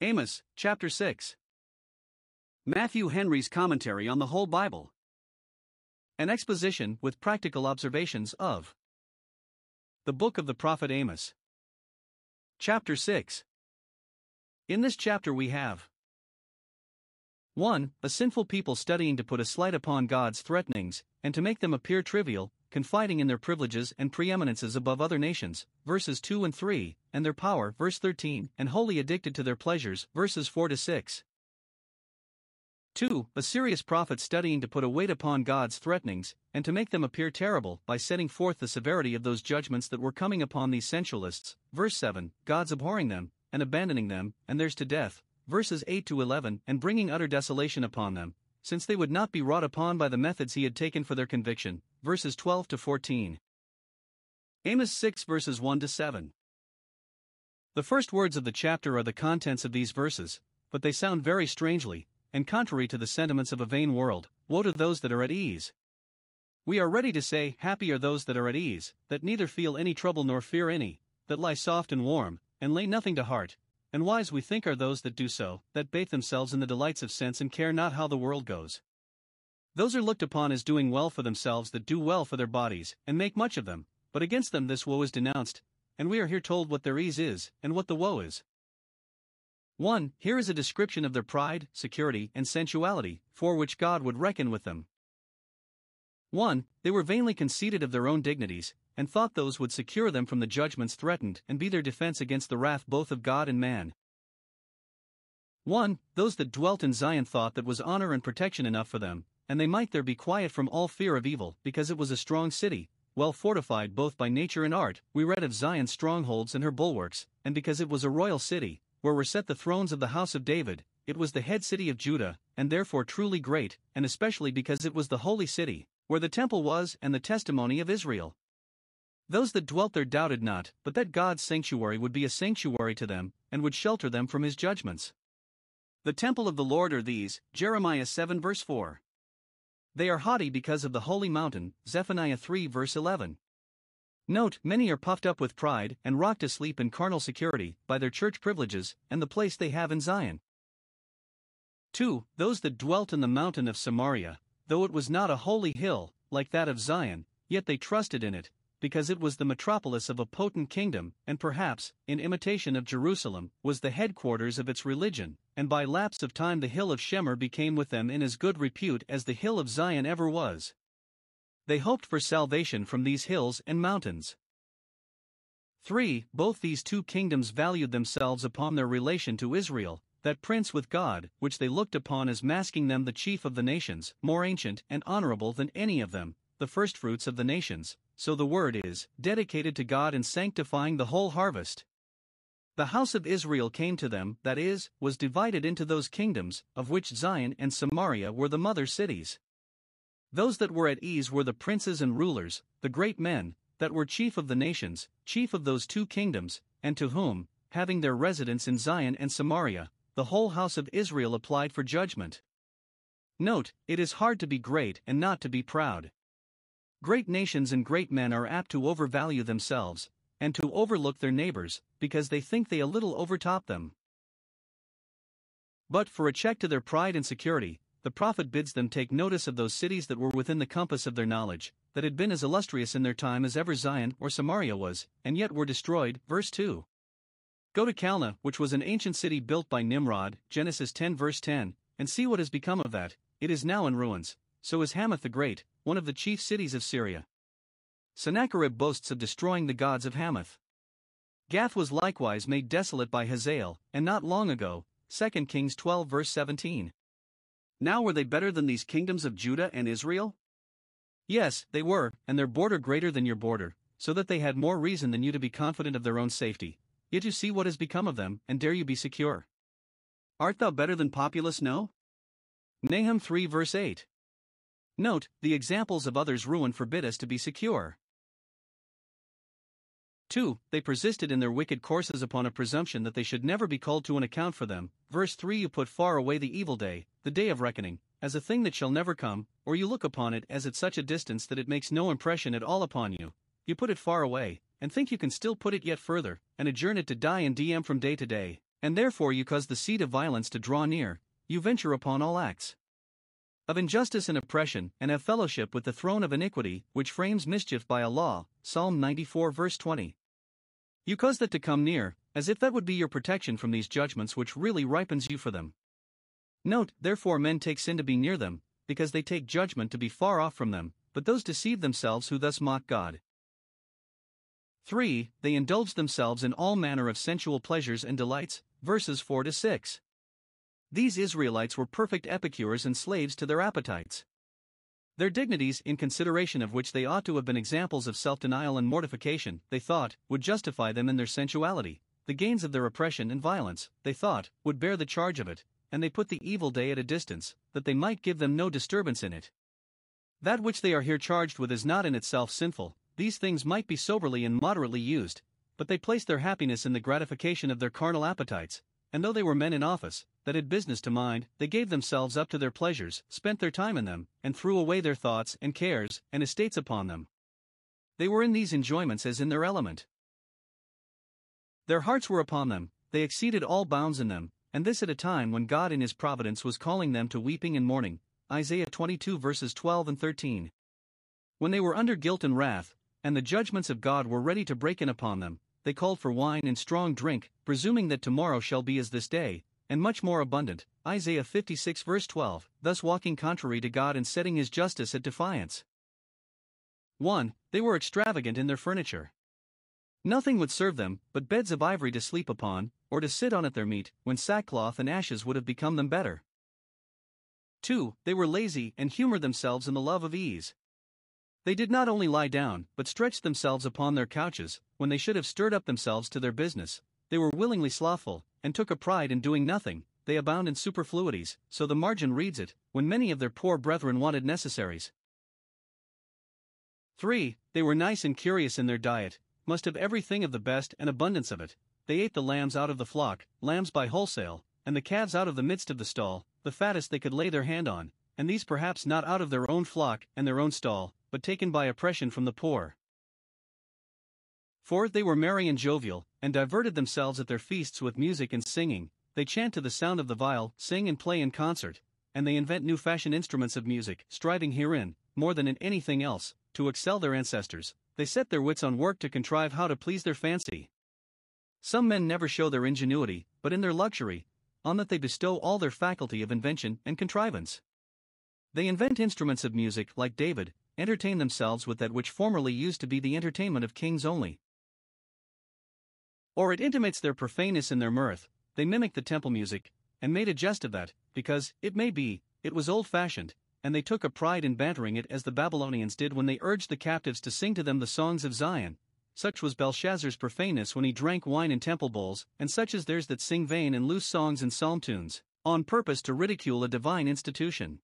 Amos, chapter 6. Matthew Henry's commentary on the whole Bible. An exposition with practical observations of the book of the prophet Amos. Chapter 6. In this chapter we have 1. A sinful people studying to put a slight upon God's threatenings, and to make them appear trivial, confiding in their privileges and preeminences above other nations, verses 2 and 3, and their power, verse 13, and wholly addicted to their pleasures, verses 4 to 6. 2. A serious prophet studying to put a weight upon God's threatenings, and to make them appear terrible, by setting forth the severity of those judgments that were coming upon these sensualists, verse 7, God's abhorring them, and abandoning them, and theirs to death, verses 8 to 11, and bringing utter desolation upon them, since they would not be wrought upon by the methods he had taken for their conviction, verses 12 to 14. Amos 6 verses 1 to 7. The first words of the chapter are the contents of these verses, but they sound very strangely, and contrary to the sentiments of a vain world Woe to those that are at ease! We are ready to say, Happy are those that are at ease, that neither feel any trouble nor fear any, that lie soft and warm, and lay nothing to heart, and wise we think are those that do so, that bathe themselves in the delights of sense and care not how the world goes. Those are looked upon as doing well for themselves that do well for their bodies, and make much of them, but against them this woe is denounced, and we are here told what their ease is, and what the woe is. 1. Here is a description of their pride, security, and sensuality, for which God would reckon with them. 1. They were vainly conceited of their own dignities, and thought those would secure them from the judgments threatened and be their defense against the wrath both of God and man. 1. Those that dwelt in Zion thought that was honor and protection enough for them, and they might there be quiet from all fear of evil, because it was a strong city, well fortified both by nature and art. We read of Zion's strongholds and her bulwarks, and because it was a royal city, where were set the thrones of the house of David, it was the head city of Judah, and therefore truly great, and especially because it was the holy city, where the temple was and the testimony of Israel. Those that dwelt there doubted not, but that God's sanctuary would be a sanctuary to them, and would shelter them from his judgments. The temple of the Lord are these, Jeremiah 7 verse 4. They are haughty because of the holy mountain, Zephaniah 3 verse 11. Note, many are puffed up with pride and rocked to sleep in carnal security by their church privileges and the place they have in Zion. 2. Those that dwelt in the mountain of Samaria, though it was not a holy hill, like that of Zion, yet they trusted in it, because it was the metropolis of a potent kingdom, and perhaps, in imitation of Jerusalem, was the headquarters of its religion, and by lapse of time the hill of Shemer became with them in as good repute as the hill of Zion ever was. They hoped for salvation from these hills and mountains. 3. Both these two kingdoms valued themselves upon their relation to Israel, that prince with God, which they looked upon as masking them the chief of the nations, more ancient and honorable than any of them, the firstfruits of the nations, so the word is, dedicated to God and sanctifying the whole harvest. The house of Israel came to them, that is, was divided into those kingdoms, of which Zion and Samaria were the mother cities. Those that were at ease were the princes and rulers, the great men, that were chief of the nations, chief of those two kingdoms, and to whom, having their residence in Zion and Samaria, the whole house of Israel applied for judgment. Note, it is hard to be great and not to be proud. Great nations and great men are apt to overvalue themselves, and to overlook their neighbors, because they think they a little overtop them. But for a check to their pride and security, the prophet bids them take notice of those cities that were within the compass of their knowledge, that had been as illustrious in their time as ever Zion or Samaria was, and yet were destroyed. Verse 2. Go to Calneh, which was an ancient city built by Nimrod, Genesis 10 verse 10, and see what has become of that, it is now in ruins, so is Hamath the Great, one of the chief cities of Syria. Sennacherib boasts of destroying the gods of Hamath. Gath was likewise made desolate by Hazael, and not long ago, 2 Kings 12 verse 17. Now were they better than these kingdoms of Judah and Israel? Yes, they were, and their border greater than your border, so that they had more reason than you to be confident of their own safety. Yet you see what has become of them, and dare you be secure. Art thou better than Populus? No? Nahum 3 verse 8. Note, the examples of others' ruin forbid us to be secure. 2. They persisted in their wicked courses upon a presumption that they should never be called to an account for them. Verse 3 You put far away the evil day, the day of reckoning, as a thing that shall never come, or you look upon it as at such a distance that it makes no impression at all upon you. You put it far away, and think you can still put it yet further, and adjourn it de die in diem from day to day, And therefore you cause the seat of violence to draw near, you venture upon all acts of injustice and oppression, and have fellowship with the throne of iniquity, which frames mischief by a law. Psalm 94, verse 20. You cause that to come near, as if that would be your protection from these judgments which really ripens you for them. Note, therefore, men take sin to be near them, because they take judgment to be far off from them, but those deceive themselves who thus mock God. 3. They indulge themselves in all manner of sensual pleasures and delights, verses 4 to 6. These Israelites were perfect epicures and slaves to their appetites. Their dignities, in consideration of which they ought to have been examples of self denial and mortification, they thought, would justify them in their sensuality. The gains of their oppression and violence, they thought, would bear the charge of it, and they put the evil day at a distance, that they might give them no disturbance in it. That which they are here charged with is not in itself sinful, these things might be soberly and moderately used, but they place their happiness in the gratification of their carnal appetites, and though they were men in office, that had business to mind, they gave themselves up to their pleasures, spent their time in them, and threw away their thoughts and cares and estates upon them. They were in these enjoyments as in their element. Their hearts were upon them, they exceeded all bounds in them, and this at a time when God in His providence was calling them to weeping and mourning. Isaiah 22 verses 12 and 13. When they were under guilt and wrath, and the judgments of God were ready to break in upon them, they called for wine and strong drink, presuming that tomorrow shall be as this day, and much more abundant. Isaiah 56 verse 12, thus walking contrary to God and setting his justice at defiance. 1. They were extravagant in their furniture. Nothing would serve them but beds of ivory to sleep upon, or to sit on at their meat, when sackcloth and ashes would have become them better. 2. They were lazy and humored themselves in the love of ease. They did not only lie down, but stretched themselves upon their couches, when they should have stirred up themselves to their business. They were willingly slothful, and took a pride in doing nothing. They abound in superfluities, so the margin reads it, when many of their poor brethren wanted necessaries. 3. They were nice and curious in their diet, must have everything of the best and abundance of it. They ate the lambs out of the flock, lambs by wholesale, and the calves out of the midst of the stall, the fattest they could lay their hand on, and these perhaps not out of their own flock and their own stall, but taken by oppression from the poor. For they were merry and jovial, and diverted themselves at their feasts with music and singing. They chant to the sound of the viol, sing and play in concert, and they invent new fashion instruments of music, striving herein, more than in anything else, to excel their ancestors. They set their wits on work to contrive how to please their fancy. Some men never show their ingenuity, but in their luxury, on that they bestow all their faculty of invention and contrivance. They invent instruments of music like David, entertain themselves with that which formerly used to be the entertainment of kings only. Or it intimates their profaneness in their mirth, they mimic the temple music, and made a jest of that, because, it may be, it was old fashioned, and they took a pride in bantering it as the Babylonians did when they urged the captives to sing to them the songs of Zion. Such was Belshazzar's profaneness when he drank wine in temple bowls, and such is theirs that sing vain and loose songs and psalm tunes, on purpose to ridicule a divine institution.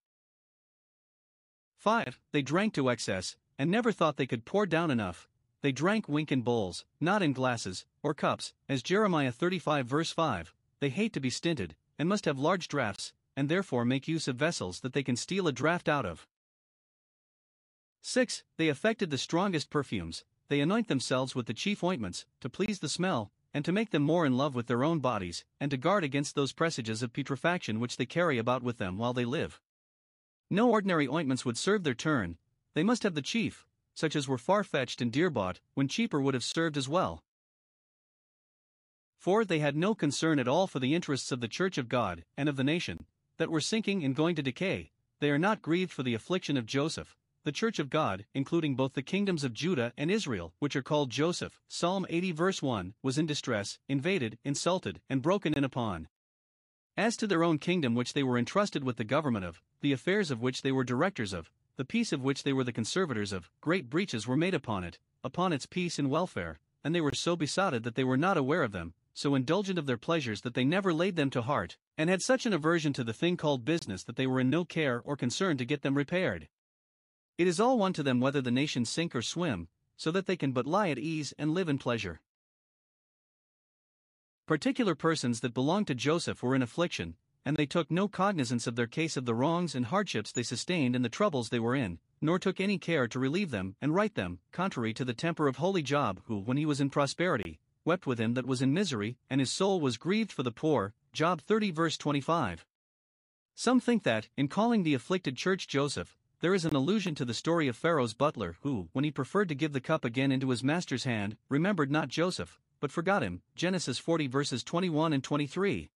5. They drank to excess, and never thought they could pour down enough. They drank wink in bowls, not in glasses, or cups, as Jeremiah 35 verse 5. They hate to be stinted, and must have large draughts, and therefore make use of vessels that they can steal a draught out of. 6. They affected the strongest perfumes, they anoint themselves with the chief ointments, to please the smell, and to make them more in love with their own bodies, and to guard against those presages of putrefaction which they carry about with them while they live. No ordinary ointments would serve their turn, they must have the chief, such as were far fetched and dear bought, when cheaper would have served as well. For they had no concern at all for the interests of the Church of God and of the nation, that were sinking and going to decay, they are not grieved for the affliction of Joseph, the Church of God, including both the kingdoms of Judah and Israel, which are called Joseph, Psalm 80 verse 1, was in distress, invaded, insulted, and broken in upon. As to their own kingdom, which they were entrusted with the government of, the affairs of which they were directors of, the peace of which they were the conservators of, great breaches were made upon it, upon its peace and welfare, and they were so besotted that they were not aware of them, so indulgent of their pleasures that they never laid them to heart, and had such an aversion to the thing called business that they were in no care or concern to get them repaired. It is all one to them whether the nation sink or swim, so that they can but lie at ease and live in pleasure. Particular persons that belonged to Joseph were in affliction, and they took no cognizance of their case of the wrongs and hardships they sustained and the troubles they were in, nor took any care to relieve them and right them, contrary to the temper of holy Job, who, when he was in prosperity, wept with him that was in misery, and his soul was grieved for the poor. Job 30 verse 25. Some think that, in calling the afflicted church Joseph, there is an allusion to the story of Pharaoh's butler who, when he preferred to give the cup again into his master's hand, remembered not Joseph, but forgot him. Genesis 40 verses 21 and 23.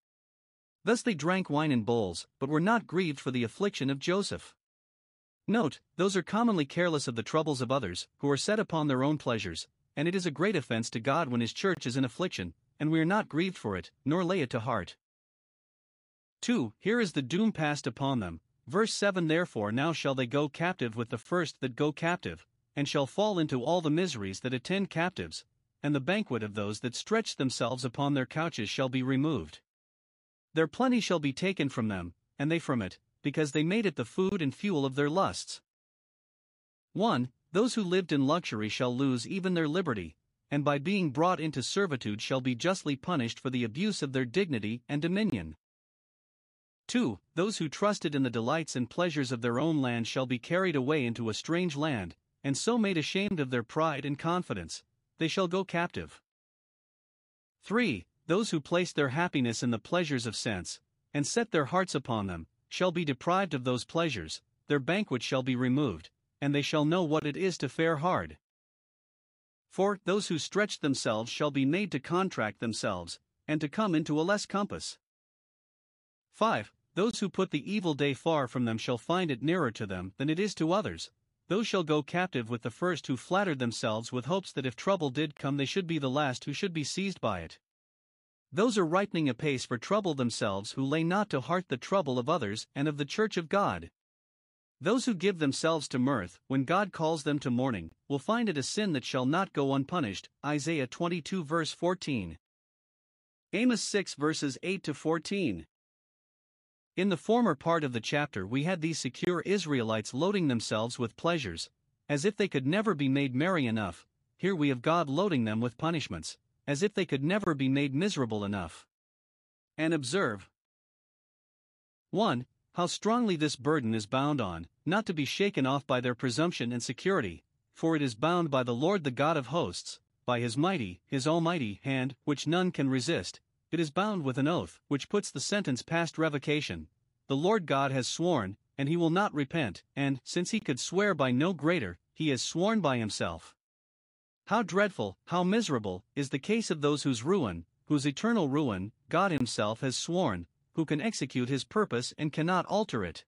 Thus they drank wine in bowls, but were not grieved for the affliction of Joseph. Note, those are commonly careless of the troubles of others, who are set upon their own pleasures, and it is a great offense to God when his church is in affliction, and we are not grieved for it, nor lay it to heart. 2. Here is the doom passed upon them, Verse 7 Therefore now shall they go captive with the first that go captive, and shall fall into all the miseries that attend captives, and the banquet of those that stretch themselves upon their couches shall be removed. Their plenty shall be taken from them, and they from it, because they made it the food and fuel of their lusts. 1. Those who lived in luxury shall lose even their liberty, and by being brought into servitude shall be justly punished for the abuse of their dignity and dominion. 2. Those who trusted in the delights and pleasures of their own land shall be carried away into a strange land, and so made ashamed of their pride and confidence, they shall go captive. 3. Those who place their happiness in the pleasures of sense, and set their hearts upon them, shall be deprived of those pleasures, their banquet shall be removed, and they shall know what it is to fare hard. 4. Those who stretch themselves shall be made to contract themselves, and to come into a less compass. 5. Those who put the evil day far from them shall find it nearer to them than it is to others. Those shall go captive with the first who flattered themselves with hopes that if trouble did come they should be the last who should be seized by it. Those are ripening apace for trouble themselves who lay not to heart the trouble of others and of the church of God. Those who give themselves to mirth, when God calls them to mourning, will find it a sin that shall not go unpunished. Isaiah 22 verse 14. Amos 6 verses 8 to 14. In the former part of the chapter, we had these secure Israelites loading themselves with pleasures, as if they could never be made merry enough. Here we have God loading them with punishments, as if they could never be made miserable enough. And observe 1. How strongly this burden is bound on, not to be shaken off by their presumption and security, for it is bound by the Lord the God of hosts, by his mighty, his almighty hand, which none can resist, it is bound with an oath, which puts the sentence past revocation. The Lord God has sworn, and he will not repent, and, since he could swear by no greater, he has sworn by himself. How dreadful, how miserable, is the case of those whose ruin, whose eternal ruin, God himself has sworn, who can execute his purpose and cannot alter it.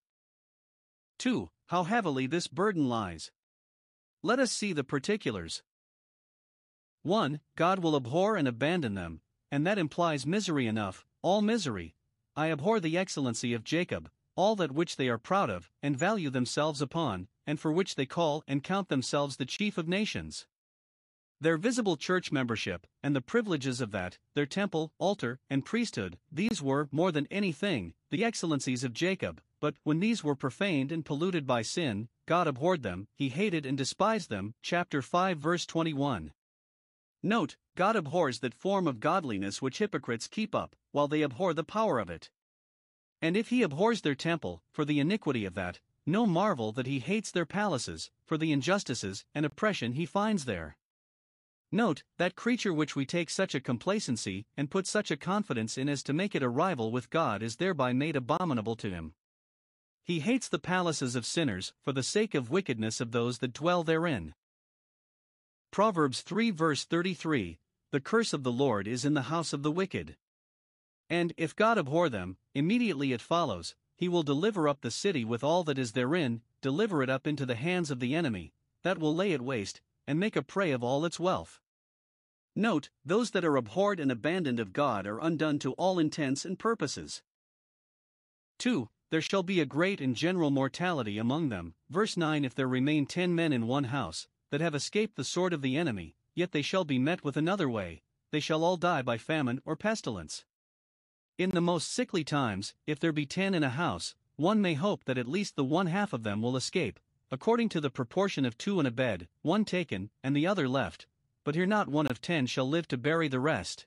2. How heavily this burden lies. Let us see the particulars. 1. God will abhor and abandon them, and that implies misery enough, all misery. I abhor the excellency of Jacob, all that which they are proud of, and value themselves upon, and for which they call and count themselves the chief of nations. Their visible church membership, and the privileges of that, their temple, altar, and priesthood, these were, more than anything, the excellencies of Jacob, but when these were profaned and polluted by sin, God abhorred them, he hated and despised them. Chapter 5, verse 21. Note, God abhors that form of godliness which hypocrites keep up, while they abhor the power of it. And if he abhors their temple, for the iniquity of that, no marvel that he hates their palaces, for the injustices and oppression he finds there. Note, that creature which we take such a complacency and put such a confidence in as to make it a rival with God is thereby made abominable to him. He hates the palaces of sinners, for the sake of wickedness of those that dwell therein. Proverbs 3 verse 33 The curse of the Lord is in the house of the wicked. And if God abhor them, immediately it follows, he will deliver up the city with all that is therein, deliver it up into the hands of the enemy, that will lay it waste, and make a prey of all its wealth. Note, those that are abhorred and abandoned of God are undone to all intents and purposes. 2. There shall be a great and general mortality among them. Verse 9 If there remain ten men in one house, that have escaped the sword of the enemy, yet they shall be met with another way, they shall all die by famine or pestilence. In the most sickly times, if there be ten in a house, one may hope that at least the one half of them will escape, according to the proportion of two in a bed, one taken, and the other left, but here not one of ten shall live to bury the rest.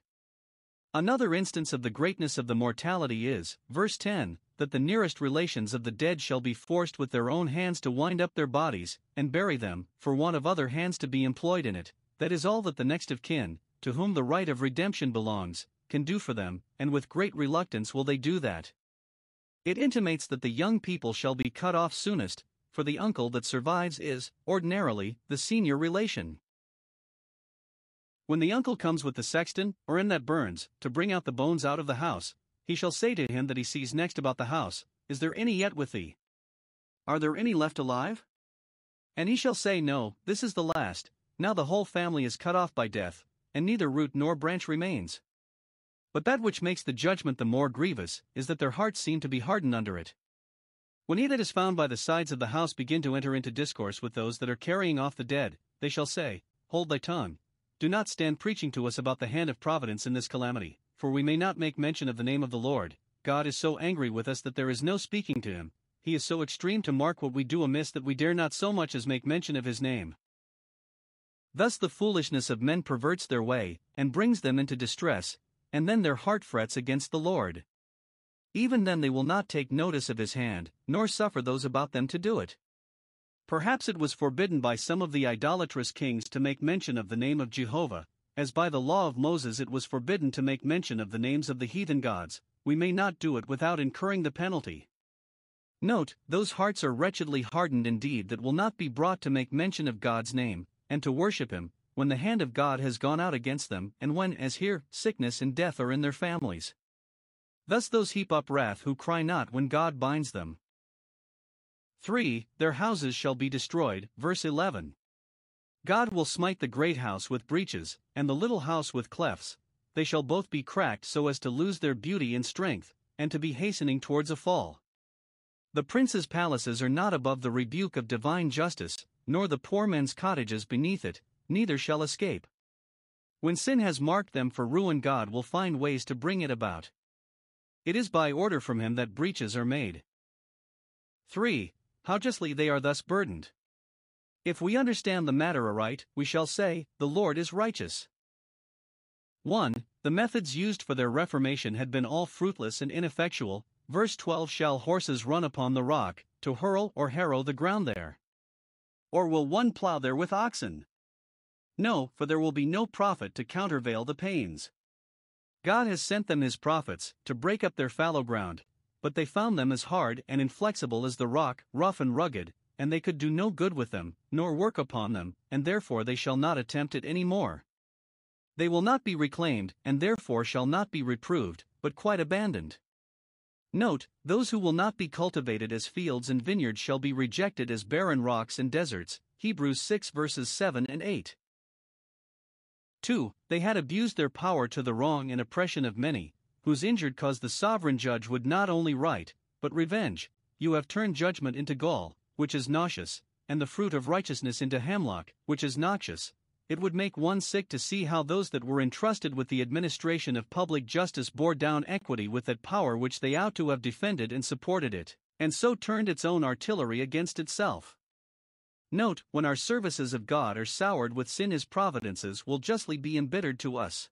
Another instance of the greatness of the mortality is, verse 10, that the nearest relations of the dead shall be forced with their own hands to wind up their bodies, and bury them, for want of other hands to be employed in it, that is all that the next of kin, to whom the right of redemption belongs, can do for them, and with great reluctance will they do that. It intimates that the young people shall be cut off soonest, for the uncle that survives is, ordinarily, the senior relation. When the uncle comes with the sexton, or in that burns, to bring out the bones out of the house, he shall say to him that he sees next about the house, Is there any yet with thee? Are there any left alive? And he shall say, No, this is the last, now the whole family is cut off by death, and neither root nor branch remains. But that which makes the judgment the more grievous is that their hearts seem to be hardened under it. When he that is found by the sides of the house begin to enter into discourse with those that are carrying off the dead, they shall say, Hold thy tongue, do not stand preaching to us about the hand of providence in this calamity, for we may not make mention of the name of the Lord. God is so angry with us that there is no speaking to him, he is so extreme to mark what we do amiss that we dare not so much as make mention of his name. Thus the foolishness of men perverts their way, and brings them into distress, and then their heart frets against the Lord. Even then they will not take notice of his hand, nor suffer those about them to do it. Perhaps it was forbidden by some of the idolatrous kings to make mention of the name of Jehovah, as by the law of Moses it was forbidden to make mention of the names of the heathen gods, we may not do it without incurring the penalty. Note, those hearts are wretchedly hardened indeed that will not be brought to make mention of God's name, and to worship Him, when the hand of God has gone out against them, and when, as here, sickness and death are in their families. Thus those heap up wrath who cry not when God binds them. 3. Their houses shall be destroyed. Verse 11. God will smite the great house with breaches, and the little house with clefts. They shall both be cracked so as to lose their beauty and strength, and to be hastening towards a fall. The prince's palaces are not above the rebuke of divine justice, nor the poor men's cottages beneath it, neither shall escape. When sin has marked them for ruin, God will find ways to bring it about. It is by order from Him that breaches are made. 3 how justly they are thus burdened. If we understand the matter aright, we shall say, The Lord is righteous. 1. The methods used for their reformation had been all fruitless and ineffectual. Verse 12 Shall horses run upon the rock, to hurl or harrow the ground there? Or will one plow there with oxen? No, for there will be no prophet to countervail the pains. God has sent them his prophets, to break up their fallow ground, but they found them as hard and inflexible as the rock, rough and rugged, and they could do no good with them, nor work upon them, and therefore they shall not attempt it any more. They will not be reclaimed, and therefore shall not be reproved, but quite abandoned. Note, those who will not be cultivated as fields and vineyards shall be rejected as barren rocks and deserts. Hebrews 6 verses 7 and 8. 2. They had abused their power to the wrong and oppression of many, whose injured cause the sovereign judge would not only right, but revenge. You have turned judgment into gall, which is nauseous, and the fruit of righteousness into hemlock, which is noxious. It would make one sick to see how those that were entrusted with the administration of public justice bore down equity with that power which they ought to have defended and supported it, and so turned its own artillery against itself. Note, when our services of God are soured with sin, his providences will justly be embittered to us.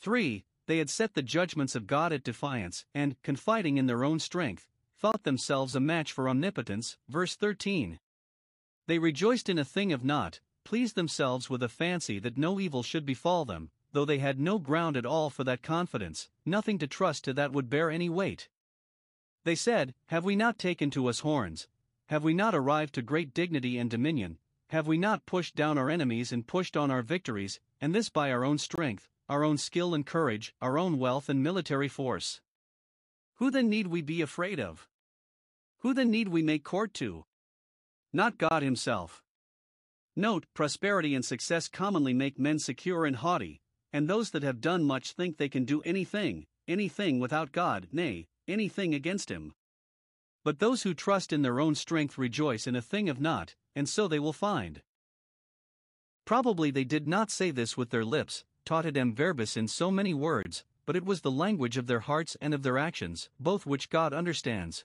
3 they had set the judgments of God at defiance, and, confiding in their own strength, thought themselves a match for omnipotence. Verse 13. They rejoiced in a thing of naught, pleased themselves with a fancy that no evil should befall them, though they had no ground at all for that confidence, nothing to trust to that would bear any weight. They said, Have we not taken to us horns? Have we not arrived to great dignity and dominion? Have we not pushed down our enemies and pushed on our victories, and this by our own strength? Our own skill and courage, our own wealth and military force. Who then need we be afraid of? Who then need we make court to? Not God Himself. Note, prosperity and success commonly make men secure and haughty, and those that have done much think they can do anything, anything without God, nay, anything against Him. But those who trust in their own strength rejoice in a thing of naught, and so they will find. Probably they did not say this with their lips, totidem verbis in so many words, but it was the language of their hearts and of their actions, both which God understands.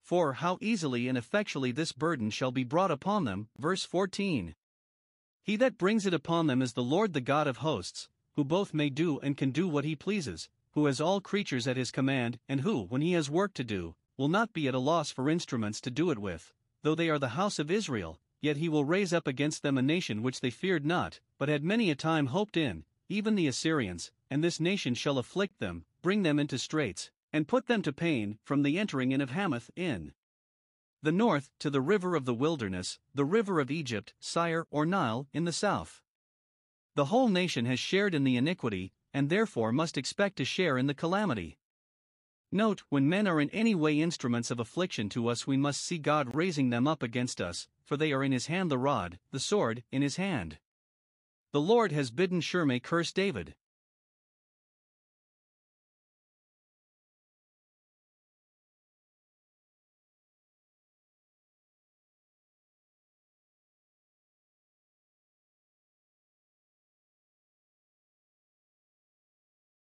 For how easily and effectually this burden shall be brought upon them, verse 14. He that brings it upon them is the Lord the God of hosts, who both may do and can do what he pleases, who has all creatures at his command, and who, when he has work to do, will not be at a loss for instruments to do it with, though they are the house of Israel, yet he will raise up against them a nation which they feared not, but had many a time hoped in, even the Assyrians, and this nation shall afflict them, bring them into straits, and put them to pain, from the entering in of Hamath in the north to the river of the wilderness, the river of Egypt, Sihor or Nile, in the south. The whole nation has shared in the iniquity, and therefore must expect to share in the calamity. Note, when men are in any way instruments of affliction to us, we must see God raising them up against us, for they are in his hand the rod, the sword, in his hand. The Lord has bidden Shimei curse David.